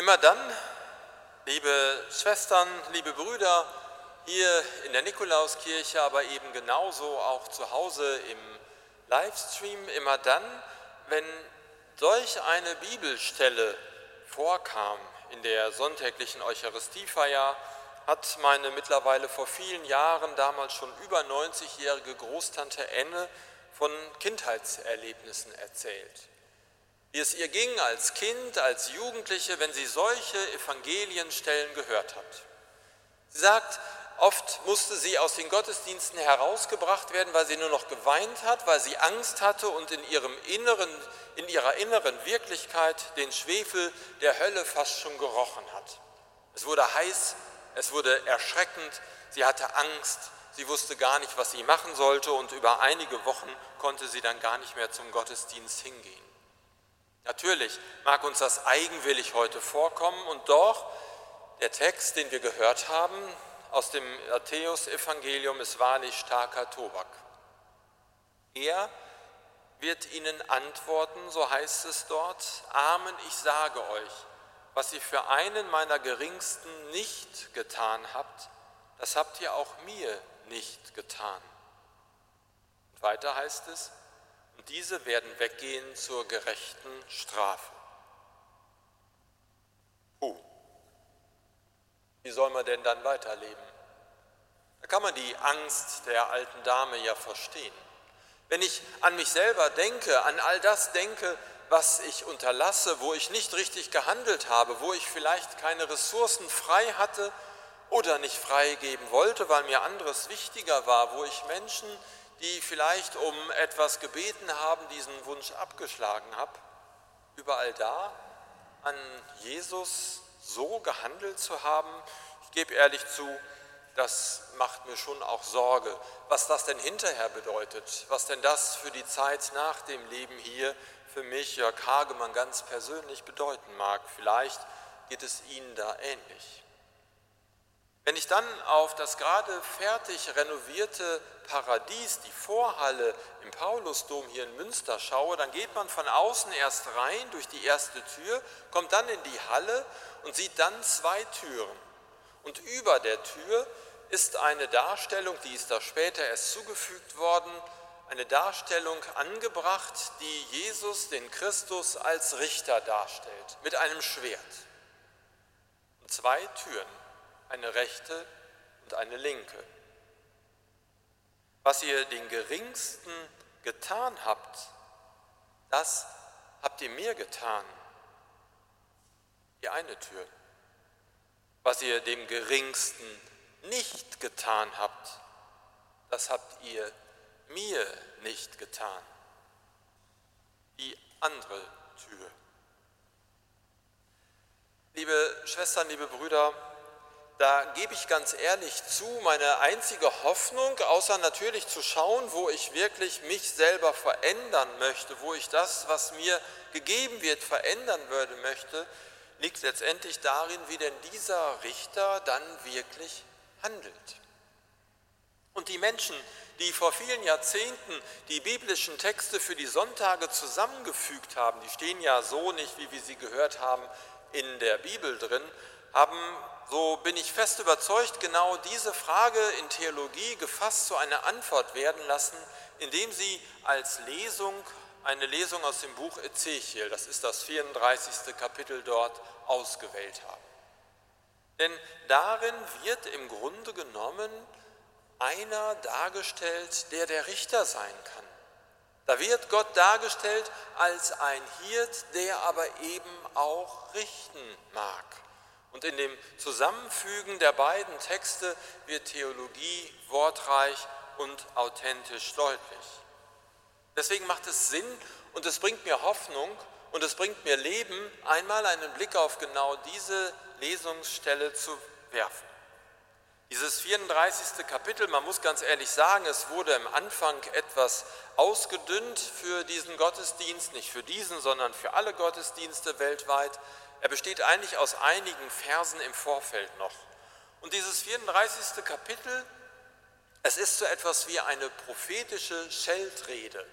Immer dann, liebe Schwestern, liebe Brüder, hier in der Nikolauskirche, aber eben genauso auch zu Hause im Livestream, immer dann, wenn solch eine Bibelstelle vorkam in der sonntäglichen Eucharistiefeier, hat meine mittlerweile vor vielen Jahren, damals schon über 90-jährige Großtante Enne von Kindheitserlebnissen erzählt. Wie es ihr ging als Kind, als Jugendliche, wenn sie solche Evangelienstellen gehört hat. Sie sagt, oft musste sie aus den Gottesdiensten herausgebracht werden, weil sie nur noch geweint hat, weil sie Angst hatte und in, ihrem inneren, in ihrer inneren Wirklichkeit den Schwefel der Hölle fast schon gerochen hat. Es wurde heiß, es wurde erschreckend, sie hatte Angst, sie wusste gar nicht, was sie machen sollte und über einige Wochen konnte sie dann gar nicht mehr zum Gottesdienst hingehen. Natürlich mag uns das eigenwillig heute vorkommen und doch der Text, den wir gehört haben aus dem Matthäus-Evangelium, ist wahrlich starker Tobak. Er wird ihnen antworten, so heißt es dort, Amen, ich sage euch, was ihr für einen meiner Geringsten nicht getan habt, das habt ihr auch mir nicht getan. Und weiter heißt es, und diese werden weggehen zur gerechten Strafe. Puh. Wie soll man denn dann weiterleben? Da kann man die Angst der alten Dame ja verstehen. Wenn ich an mich selber denke, an all das denke, was ich unterlasse, wo ich nicht richtig gehandelt habe, wo ich vielleicht keine Ressourcen frei hatte oder nicht freigeben wollte, weil mir anderes wichtiger war, wo ich Menschen, die vielleicht um etwas gebeten haben, diesen Wunsch abgeschlagen habe, überall da an Jesus so gehandelt zu haben, ich gebe ehrlich zu, das macht mir schon auch Sorge, was das denn hinterher bedeutet, was denn das für die Zeit nach dem Leben hier für mich, Jörg Hagemann, ganz persönlich bedeuten mag. Vielleicht geht es Ihnen da ähnlich. Wenn ich dann auf das gerade fertig renovierte Paradies, die Vorhalle im Paulusdom hier in Münster schaue, dann geht man von außen erst rein durch die erste Tür, kommt dann in die Halle und sieht dann zwei Türen. Und über der Tür ist eine Darstellung, die ist da später erst zugefügt worden, eine Darstellung angebracht, die Jesus, den Christus, als Richter darstellt, mit einem Schwert. Zwei Türen, eine rechte und eine linke. Was ihr den Geringsten getan habt, das habt ihr mir getan. Die eine Tür. Was ihr dem Geringsten nicht getan habt, das habt ihr mir nicht getan. Die andere Tür. Liebe Schwestern, liebe Brüder, da gebe ich ganz ehrlich zu, meine einzige Hoffnung, außer natürlich zu schauen, wo ich wirklich mich selber verändern möchte, wo ich das, was mir gegeben wird, verändern würde möchte, liegt letztendlich darin, wie denn dieser Richter dann wirklich handelt. Und die Menschen, die vor vielen Jahrzehnten die biblischen Texte für die Sonntage zusammengefügt haben, die stehen ja so nicht, wie wir sie gehört haben, in der Bibel drin, haben, so bin ich fest überzeugt, genau diese Frage in Theologie gefasst zu einer Antwort werden lassen, indem sie als Lesung eine Lesung aus dem Buch Ezechiel, das ist das 34. Kapitel dort, ausgewählt haben. Denn darin wird im Grunde genommen einer dargestellt, der der Richter sein kann. Da wird Gott dargestellt als ein Hirt, der aber eben auch richten mag. Und in dem Zusammenfügen der beiden Texte wird Theologie wortreich und authentisch deutlich. Deswegen macht es Sinn und es bringt mir Hoffnung und es bringt mir Leben, einmal einen Blick auf genau diese Lesungsstelle zu werfen. Dieses 34. Kapitel, man muss ganz ehrlich sagen, es wurde am Anfang etwas ausgedünnt für diesen Gottesdienst, nicht für diesen, sondern für alle Gottesdienste weltweit. Er besteht eigentlich aus einigen Versen im Vorfeld noch. Und dieses 34. Kapitel, es ist so etwas wie eine prophetische Scheltrede.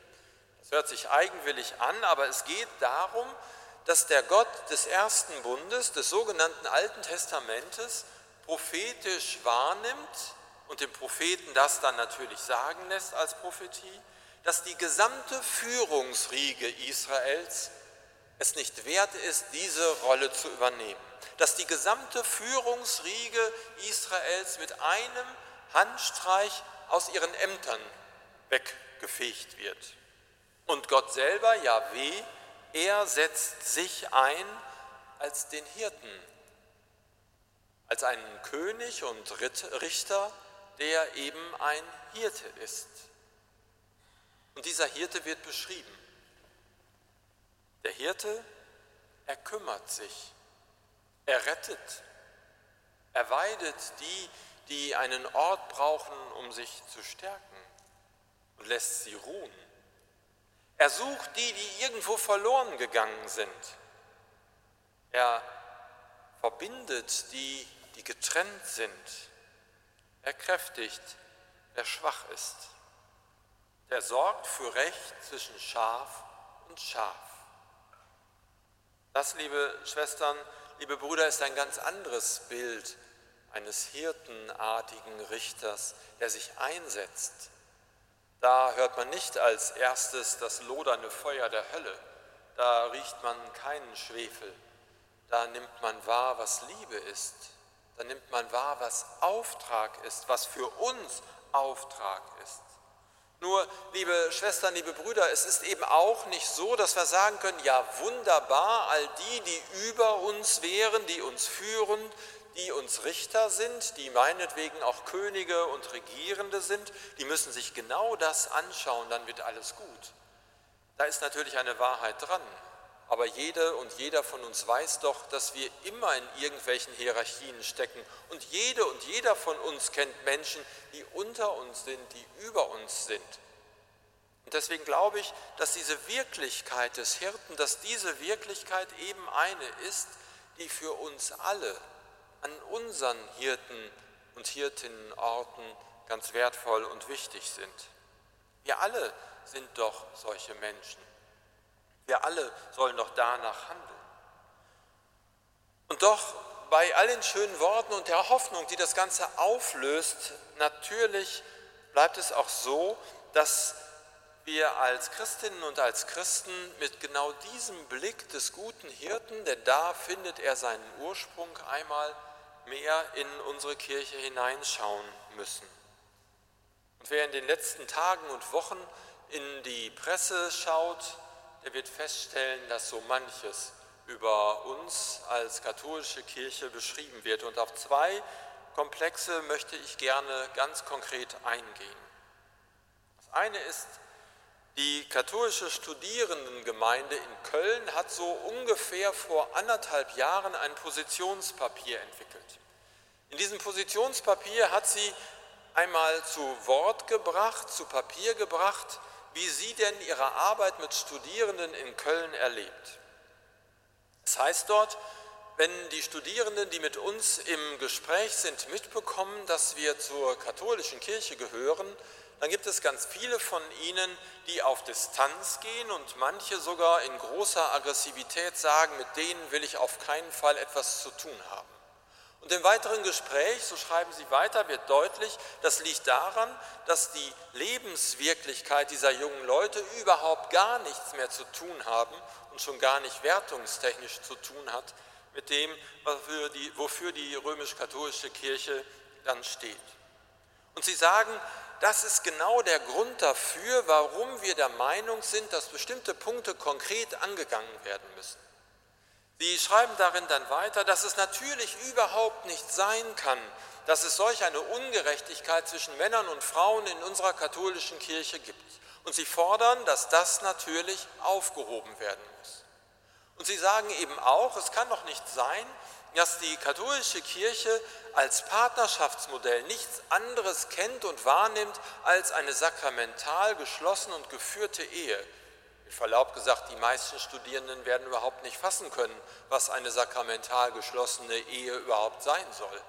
Das hört sich eigenwillig an, aber es geht darum, dass der Gott des ersten Bundes, des sogenannten Alten Testamentes, prophetisch wahrnimmt und dem Propheten das dann natürlich sagen lässt als Prophetie, dass die gesamte Führungsriege Israels es nicht wert ist, diese Rolle zu übernehmen. Dass die gesamte Führungsriege Israels mit einem Handstreich aus ihren Ämtern weggefegt wird. Und Gott selber, Yahweh, er setzt sich ein als den Hirten, als einen König und Richter, der eben ein Hirte ist. Und dieser Hirte wird beschrieben. Der Hirte, er kümmert sich, er rettet, er weidet die, die einen Ort brauchen, um sich zu stärken und lässt sie ruhen. Er sucht die, die irgendwo verloren gegangen sind. Er verbindet die, die getrennt sind. Er kräftigt, wer schwach ist. Er sorgt für Recht zwischen Schaf und Schaf. Das, liebe Schwestern, liebe Brüder, ist ein ganz anderes Bild eines hirtenartigen Richters, der sich einsetzt. Da hört man nicht als erstes das lodernde Feuer der Hölle, da riecht man keinen Schwefel, da nimmt man wahr, was Liebe ist, da nimmt man wahr, was Auftrag ist, was für uns Auftrag ist. Nur, liebe Schwestern, liebe Brüder, es ist eben auch nicht so, dass wir sagen können, ja wunderbar, all die, die über uns wären, die uns führen, die uns Richter sind, die meinetwegen auch Könige und Regierende sind, die müssen sich genau das anschauen, dann wird alles gut. Da ist natürlich eine Wahrheit dran, aber jede und jeder von uns weiß doch, dass wir immer in irgendwelchen Hierarchien stecken und jede und jeder von uns kennt Menschen, die unter uns sind, die über uns sind. Und deswegen glaube ich, dass diese Wirklichkeit des Hirten, dass diese Wirklichkeit eben eine ist, die für uns alle an unseren Hirten und Hirtinnenorten ganz wertvoll und wichtig sind. Wir alle sind doch solche Menschen. Wir alle sollen doch danach handeln. Und doch bei all den schönen Worten und der Hoffnung, die das Ganze auflöst, natürlich bleibt es auch so, dass wir als Christinnen und als Christen mit genau diesem Blick des guten Hirten, denn da findet er seinen Ursprung einmal, mehr in unsere Kirche hineinschauen müssen. Und wer in den letzten Tagen und Wochen in die Presse schaut, der wird feststellen, dass so manches über uns als katholische Kirche beschrieben wird. Und auf zwei Komplexe möchte ich gerne ganz konkret eingehen. Das eine ist, die katholische Studierendengemeinde in Köln hat so ungefähr vor anderthalb Jahren ein Positionspapier entwickelt. In diesem Positionspapier hat sie einmal zu Wort gebracht, zu Papier gebracht, wie sie denn ihre Arbeit mit Studierenden in Köln erlebt. Es heißt dort, wenn die Studierenden, die mit uns im Gespräch sind, mitbekommen, dass wir zur katholischen Kirche gehören, dann gibt es ganz viele von ihnen, die auf Distanz gehen und manche sogar in großer Aggressivität sagen, mit denen will ich auf keinen Fall etwas zu tun haben. Und im weiteren Gespräch, so schreiben Sie weiter, wird deutlich, das liegt daran, dass die Lebenswirklichkeit dieser jungen Leute überhaupt gar nichts mehr zu tun haben und schon gar nicht wertungstechnisch zu tun hat mit dem, wofür die, wofür die römisch-katholische Kirche dann steht. Und Sie sagen, das ist genau der Grund dafür, warum wir der Meinung sind, dass bestimmte Punkte konkret angegangen werden müssen. Sie schreiben darin dann weiter, dass es natürlich überhaupt nicht sein kann, dass es solch eine Ungerechtigkeit zwischen Männern und Frauen in unserer katholischen Kirche gibt. Und sie fordern, dass das natürlich aufgehoben werden muss. Und sie sagen eben auch, es kann doch nicht sein, dass die katholische Kirche als Partnerschaftsmodell nichts anderes kennt und wahrnimmt als eine sakramental geschlossene und geführte Ehe. Mit Verlaub gesagt, die meisten Studierenden werden überhaupt nicht fassen können, was eine sakramental geschlossene Ehe überhaupt sein soll.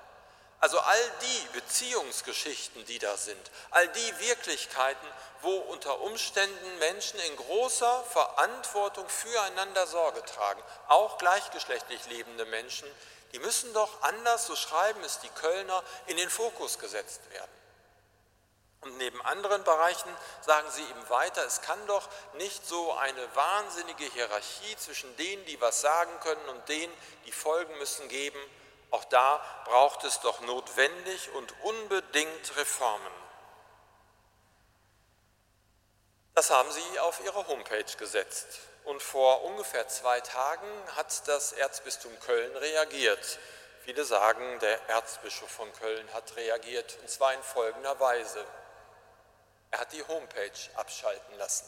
Also all die Beziehungsgeschichten, die da sind, all die Wirklichkeiten, wo unter Umständen Menschen in großer Verantwortung füreinander Sorge tragen, auch gleichgeschlechtlich lebende Menschen, die müssen doch anders, so schreiben es die Kölner, in den Fokus gesetzt werden. Und neben anderen Bereichen sagen sie eben weiter, es kann doch nicht so eine wahnsinnige Hierarchie zwischen denen, die was sagen können und denen, die folgen müssen, geben. Auch da braucht es doch notwendig und unbedingt Reformen. Das haben sie auf ihre Homepage gesetzt. Und vor ungefähr zwei Tagen hat das Erzbistum Köln reagiert. Viele sagen, der Erzbischof von Köln hat reagiert, und zwar in folgender Weise. Er hat die Homepage abschalten lassen.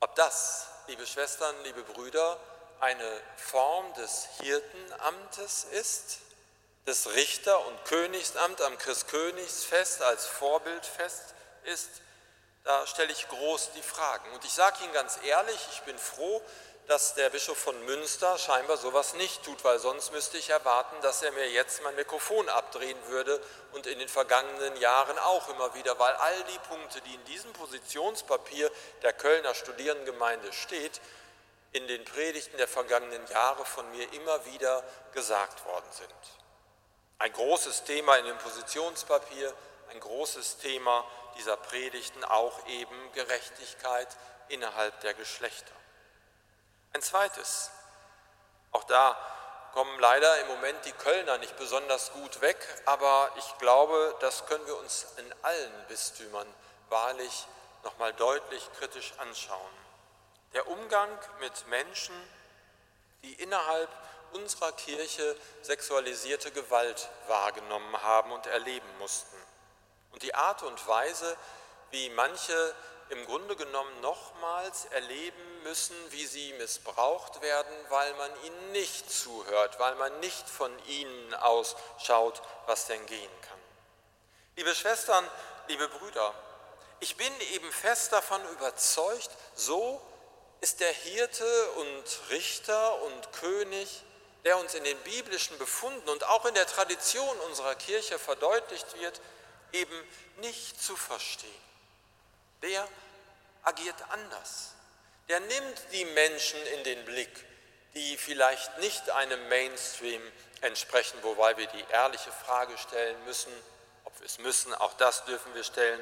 Ob das, liebe Schwestern, liebe Brüder, eine Form des Hirtenamtes ist, des Richter- und Königsamt am Christkönigsfest als Vorbildfest ist, da stelle ich groß die Fragen. Und ich sage Ihnen ganz ehrlich, ich bin froh, dass der Bischof von Münster scheinbar sowas nicht tut, weil sonst müsste ich erwarten, dass er mir jetzt mein Mikrofon abdrehen würde und in den vergangenen Jahren auch immer wieder, weil all die Punkte, die in diesem Positionspapier der Kölner Studierendengemeinde steht, in den Predigten der vergangenen Jahre von mir immer wieder gesagt worden sind. Ein großes Thema in dem Positionspapier, ein großes Thema dieser Predigten auch eben Gerechtigkeit innerhalb der Geschlechter. Ein zweites, auch da kommen leider im Moment die Kölner nicht besonders gut weg, aber ich glaube, das können wir uns in allen Bistümern wahrlich nochmal deutlich kritisch anschauen. Der Umgang mit Menschen, die innerhalb unserer Kirche sexualisierte Gewalt wahrgenommen haben und erleben mussten. Und die Art und Weise, wie manche im Grunde genommen nochmals erleben müssen, wie sie missbraucht werden, weil man ihnen nicht zuhört, weil man nicht von ihnen ausschaut, was denn gehen kann. Liebe Schwestern, liebe Brüder, ich bin eben fest davon überzeugt, so ist der Hirte und Richter und König, der uns in den biblischen Befunden und auch in der Tradition unserer Kirche verdeutlicht wird, eben nicht zu verstehen der agiert anders. Der nimmt die Menschen in den Blick, die vielleicht nicht einem Mainstream entsprechen, wobei wir die ehrliche Frage stellen müssen, ob wir es müssen, auch das dürfen wir stellen,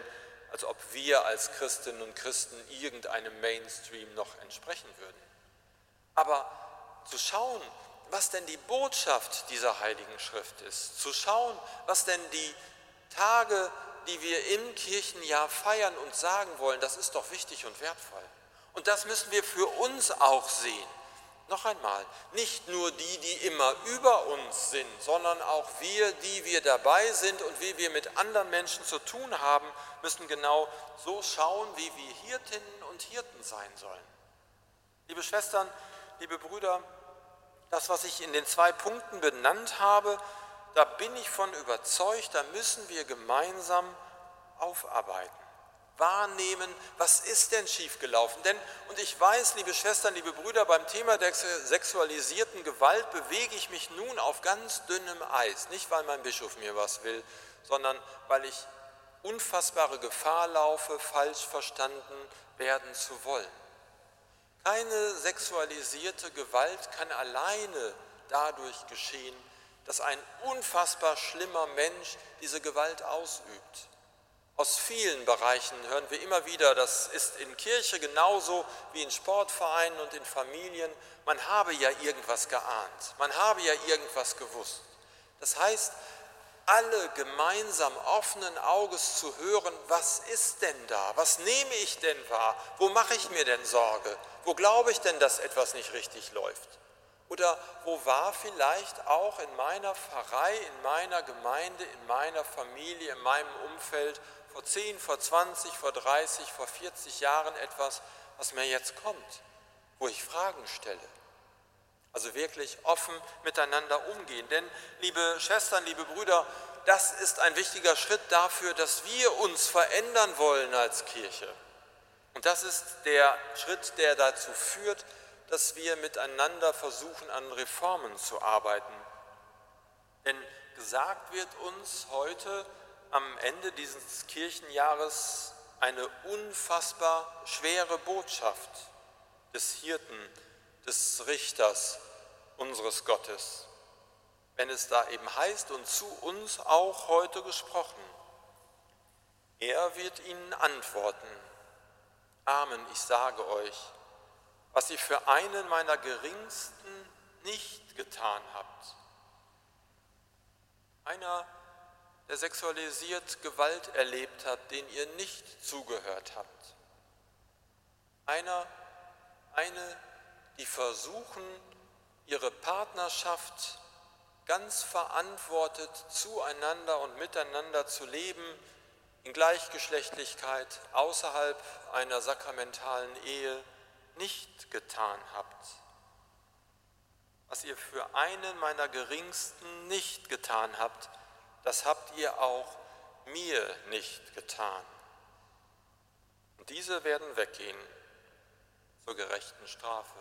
als ob wir als Christinnen und Christen irgendeinem Mainstream noch entsprechen würden. Aber zu schauen, was denn die Botschaft dieser heiligen Schrift ist, zu schauen, was denn die Tage die wir im Kirchenjahr feiern und sagen wollen, das ist doch wichtig und wertvoll. Und das müssen wir für uns auch sehen. Noch einmal, nicht nur die, die immer über uns sind, sondern auch wir, die wir dabei sind und wie wir mit anderen Menschen zu tun haben, müssen genau so schauen, wie wir Hirtinnen und Hirten sein sollen. Liebe Schwestern, liebe Brüder, das, was ich in den zwei Punkten benannt habe, da bin ich von überzeugt, da müssen wir gemeinsam aufarbeiten. Wahrnehmen, was ist denn schiefgelaufen? Denn, und ich weiß, liebe Schwestern, liebe Brüder, beim Thema der sexualisierten Gewalt bewege ich mich nun auf ganz dünnem Eis. Nicht, weil mein Bischof mir was will, sondern weil ich unfassbare Gefahr laufe, falsch verstanden werden zu wollen. Keine sexualisierte Gewalt kann alleine dadurch geschehen, dass ein unfassbar schlimmer Mensch diese Gewalt ausübt. Aus vielen Bereichen hören wir immer wieder, das ist in Kirche genauso wie in Sportvereinen und in Familien, man habe ja irgendwas geahnt, man habe ja irgendwas gewusst. Das heißt, alle gemeinsam offenen Auges zu hören, was ist denn da, was nehme ich denn wahr, wo mache ich mir denn Sorge, wo glaube ich denn, dass etwas nicht richtig läuft. Oder wo war vielleicht auch in meiner Pfarrei, in meiner Gemeinde, in meiner Familie, in meinem Umfeld vor 10, vor 20, vor 30, vor 40 Jahren etwas, was mir jetzt kommt, wo ich Fragen stelle. Also wirklich offen miteinander umgehen. Denn, liebe Schwestern, liebe Brüder, das ist ein wichtiger Schritt dafür, dass wir uns verändern wollen als Kirche. Und das ist der Schritt, der dazu führt, dass wir miteinander versuchen, an Reformen zu arbeiten. Denn gesagt wird uns heute am Ende dieses Kirchenjahres eine unfassbar schwere Botschaft des Hirten, des Richters unseres Gottes. Wenn es da eben heißt und zu uns auch heute gesprochen, er wird ihnen antworten, Amen, ich sage euch, was ihr für einen meiner geringsten nicht getan habt. Einer, der sexualisiert Gewalt erlebt hat, den ihr nicht zugehört habt. Einer, eine, die versuchen, ihre Partnerschaft ganz verantwortet zueinander und miteinander zu leben, in Gleichgeschlechtlichkeit außerhalb einer sakramentalen Ehe nicht getan habt. Was ihr für einen meiner geringsten nicht getan habt, das habt ihr auch mir nicht getan. Und diese werden weggehen zur gerechten Strafe.